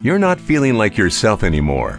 You're not feeling like yourself anymore.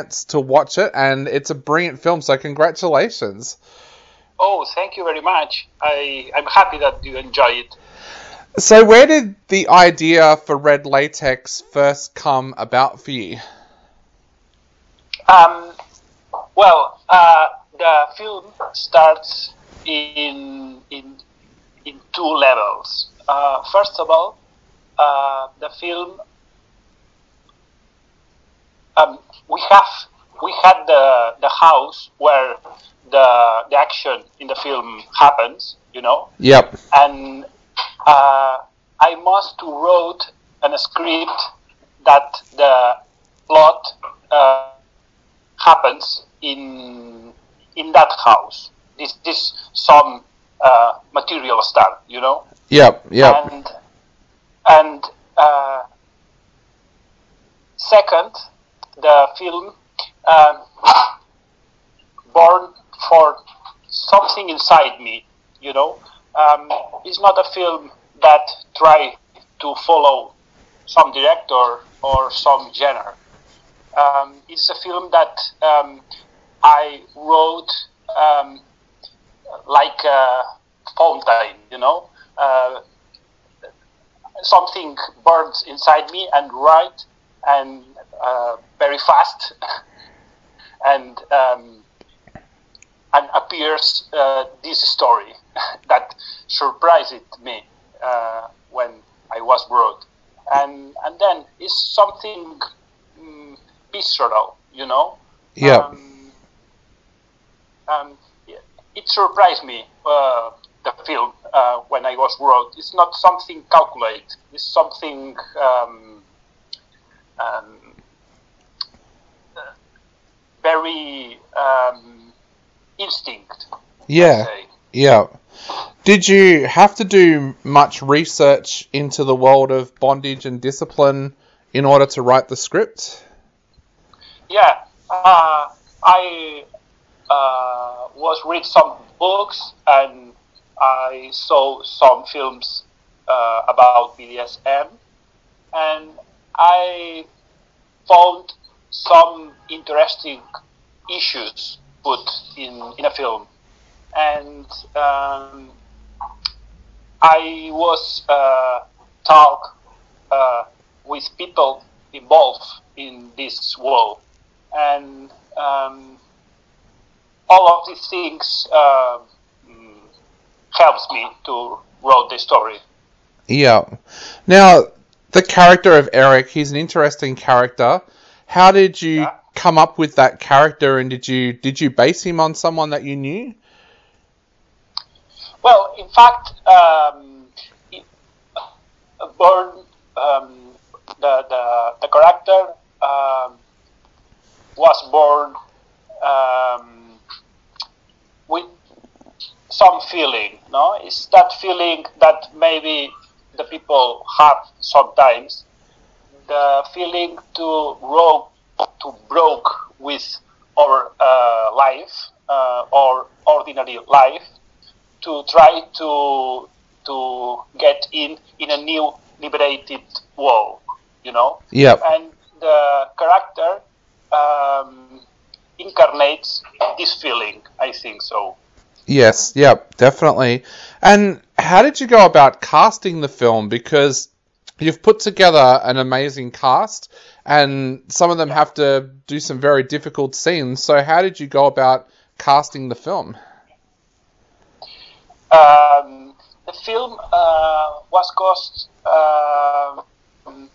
to watch it, and it's a brilliant film. So congratulations. Oh, thank you very much. I I'm happy that you enjoy it. So where did the idea for red latex first come about for you? Um, well, uh, the film starts in in in two levels. Uh, first of all, uh, the film um, we have we had the the house where the the action in the film happens, you know. Yep. And uh, I must wrote a script that the plot uh, happens in in that house. This this some uh, material stuff, you know. Yep. Yep. And and uh, second, the film um, born for something inside me. You know, um, it's not a film that try to follow some director or some genre. Um, it's a film that um, I wrote um, like a fountain. You know. Uh, something burns inside me and write and uh, very fast and um, and appears uh, this story that surprised me uh, when I was brought and and then it's something um, visceral you know? Yeah. um, um, it surprised me uh, the film uh, when I was wrote it's not something calculated it's something um, um, um, instinct. Yeah. Yeah. Did you have to do much research into the world of bondage and discipline in order to write the script? Yeah, uh, I uh, was read some books and I saw some films uh, about BDSM, and I found some interesting issues put in in a film, and um, I was uh, talk uh, with people involved in this world, and um, all of these things uh, helps me to write the story. Yeah. Now, the character of Eric, he's an interesting character. How did you Yeah. Come up with that character and did you did you base him on someone that you knew? Well, in fact, um, uh, Born, um, the, the, the character um, was born um, with some feeling, no? It's that feeling that maybe the people have sometimes, the feeling to rogue, to broke with our uh, life, uh, or ordinary life, to try to to get in in a new liberated world, you know. Yep. And the character um, incarnates this feeling. I think so. Yes, yep, definitely. And how did you go about casting the film? Because you've put together an amazing cast, and some of them have to do some very difficult scenes. So, how did you go about casting the film? Um, the film uh, was cost um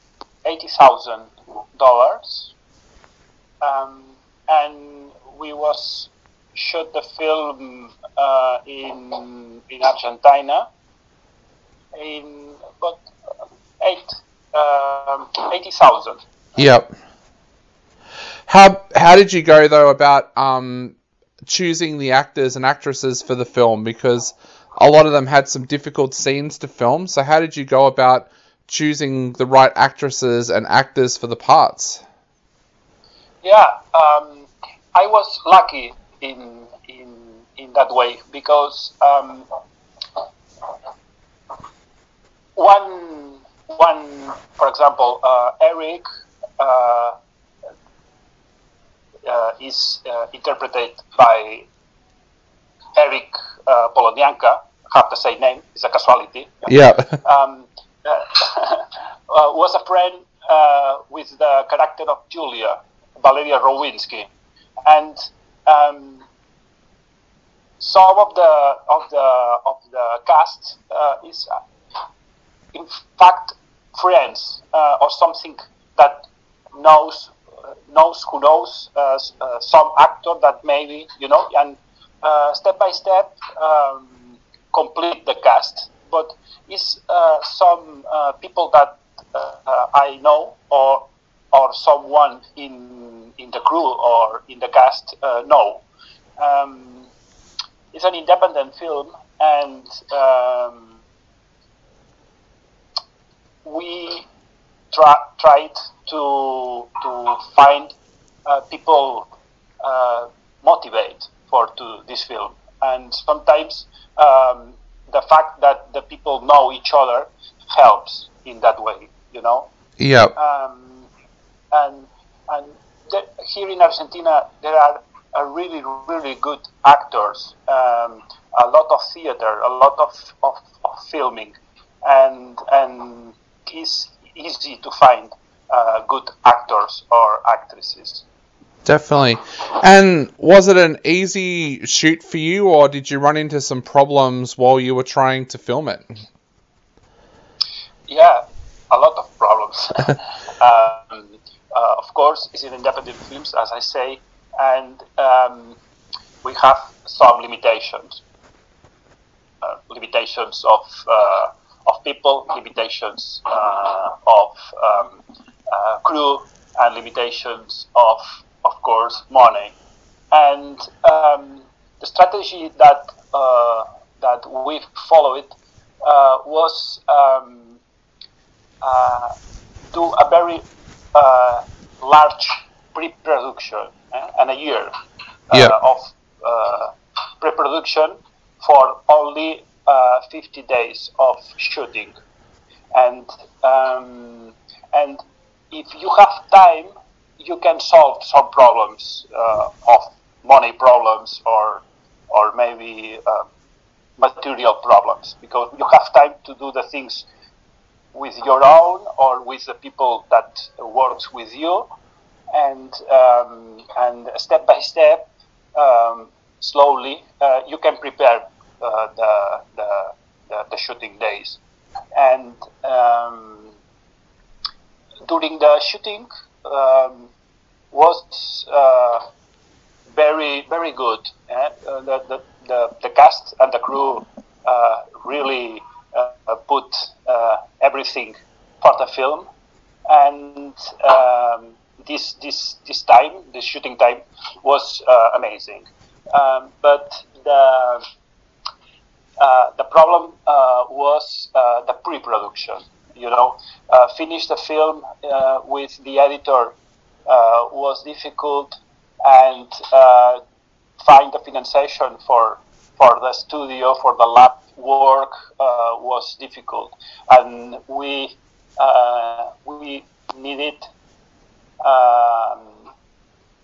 eighty thousand dollars, um, and we was shot the film uh, in in Argentina in but eight um, eighty thousand. Yep. How how did you go though about um, choosing the actors and actresses for the film? Because a lot of them had some difficult scenes to film. So how did you go about choosing the right actresses and actors for the parts? Yeah, um, I was lucky in in in that way because um, one one for example uh, Eric is uh, interpreted by Eric uh, Polonianka, have the same name, it's a casualty. Yeah. Um, uh, was a friend uh, with the character of Julia, Valeria Rowinski, and um, some of the of the of the cast uh, is uh, in fact friends uh, or something that knows knows who knows uh, uh, some actor that maybe you know and uh, step by step um, complete the cast. But it's some people that I know or or someone in in the crew or in the cast know. Um, it's an independent film and um, we tra- tried to to find uh, people uh, motivate for to this film, and sometimes um, the fact that the people know each other helps in that way. You know. Yeah. Um, and and the, here in Argentina there are a really really good actors, um, a lot of theater, a lot of, of, of filming, and and it's easy to find uh, good actors or actresses. Definitely. And was it an easy shoot for you, or did you run into some problems while you were trying to film it? Yeah, a lot of problems. um, uh, of course, it's an independent film, as I say, and um, we have some limitations. Uh, limitations of uh, of people, limitations uh, of um, uh, crew, and limitations of, of course, money. And um, the strategy that uh, that we followed uh, was um, uh, do a very uh, large pre-production eh, and a year yeah. of pre-production for only 50 days of shooting, and um, and if you have time, you can solve some problems uh, of money problems or or maybe uh, material problems because you have time to do the things with your own or with the people that works with you. And um, and step by step um, slowly uh, you can prepare uh, the, the, the, the shooting days and um, during the shooting um, was uh, very very good. Eh? Uh, the, the, the, the, cast and the crew uh, really uh, put everything for the film, and um, this this this time, the shooting time, was amazing. Um, but the the problem was the pre-production you know, uh, finish the film uh, with the editor uh, was difficult, and uh, find the financiation for for the studio for the lab work uh, was difficult, and we uh, we needed um,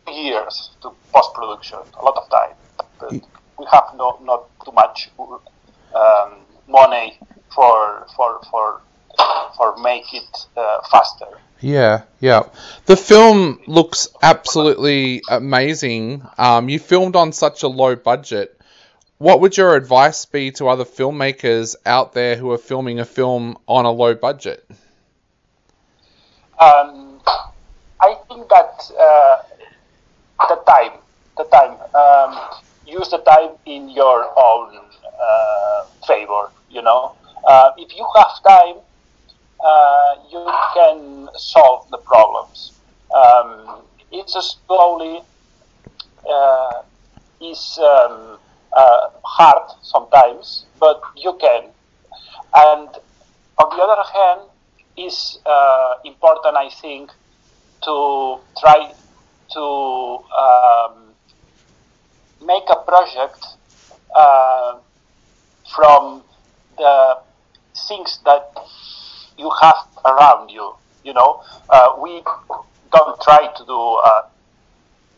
years to post production, a lot of time. But we have no, not too much um, money for for for or make it uh, faster. Yeah, yeah. The film looks absolutely amazing. Um, you filmed on such a low budget. What would your advice be to other filmmakers out there who are filming a film on a low budget? Um, I think that uh, the time, the time, um, use the time in your own favor. You know, uh, if you have time, uh, you can solve the problems. Um, it's slowly uh, is um, uh, hard sometimes, but you can. And on the other hand, uh, important, I think, to try to um, make a project uh, from the things that you have around you. You know, uh, we don't try to do uh,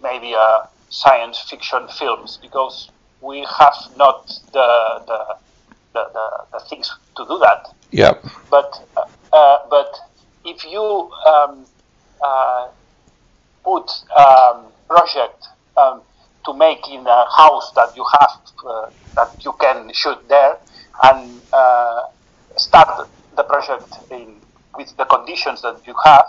maybe a science fiction films because we have not the the, the, the, the things to do that. Yep. But uh, but if you um, uh, put um, project um, to make in a house that you have uh, that you can shoot there and uh, start the project in with the conditions that you have,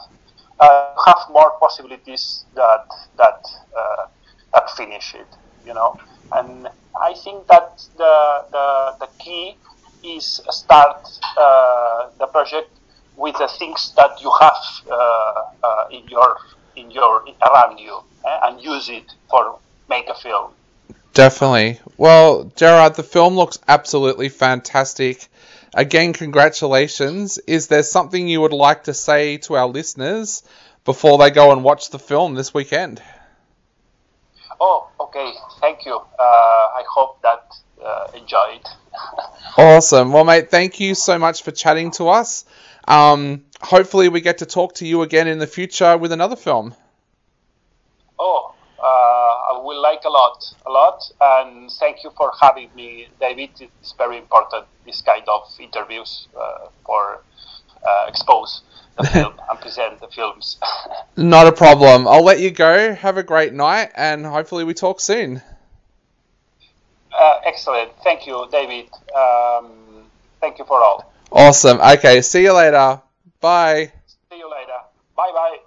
uh, have more possibilities that that uh, that finish it. You know, and I think that the the, the key is start uh, the project with the things that you have uh, in your in your around you eh, and use it for make a film. Definitely. Well, Gerard, the film looks absolutely fantastic. Again, congratulations. Is there something you would like to say to our listeners before they go and watch the film this weekend? Oh, okay. Thank you. Uh, I hope that uh, enjoy it. awesome. Well, mate, thank you so much for chatting to us. Um, hopefully, we get to talk to you again in the future with another film. Oh, uh, I will like a lot, a lot, and thank you for having me, David. It's very important this kind of interviews uh, for uh, expose the film and present the films. Not a problem. I'll let you go. Have a great night, and hopefully we talk soon. Uh, excellent. Thank you, David. Um, thank you for all. Awesome. Okay, see you later. Bye. See you later. Bye bye.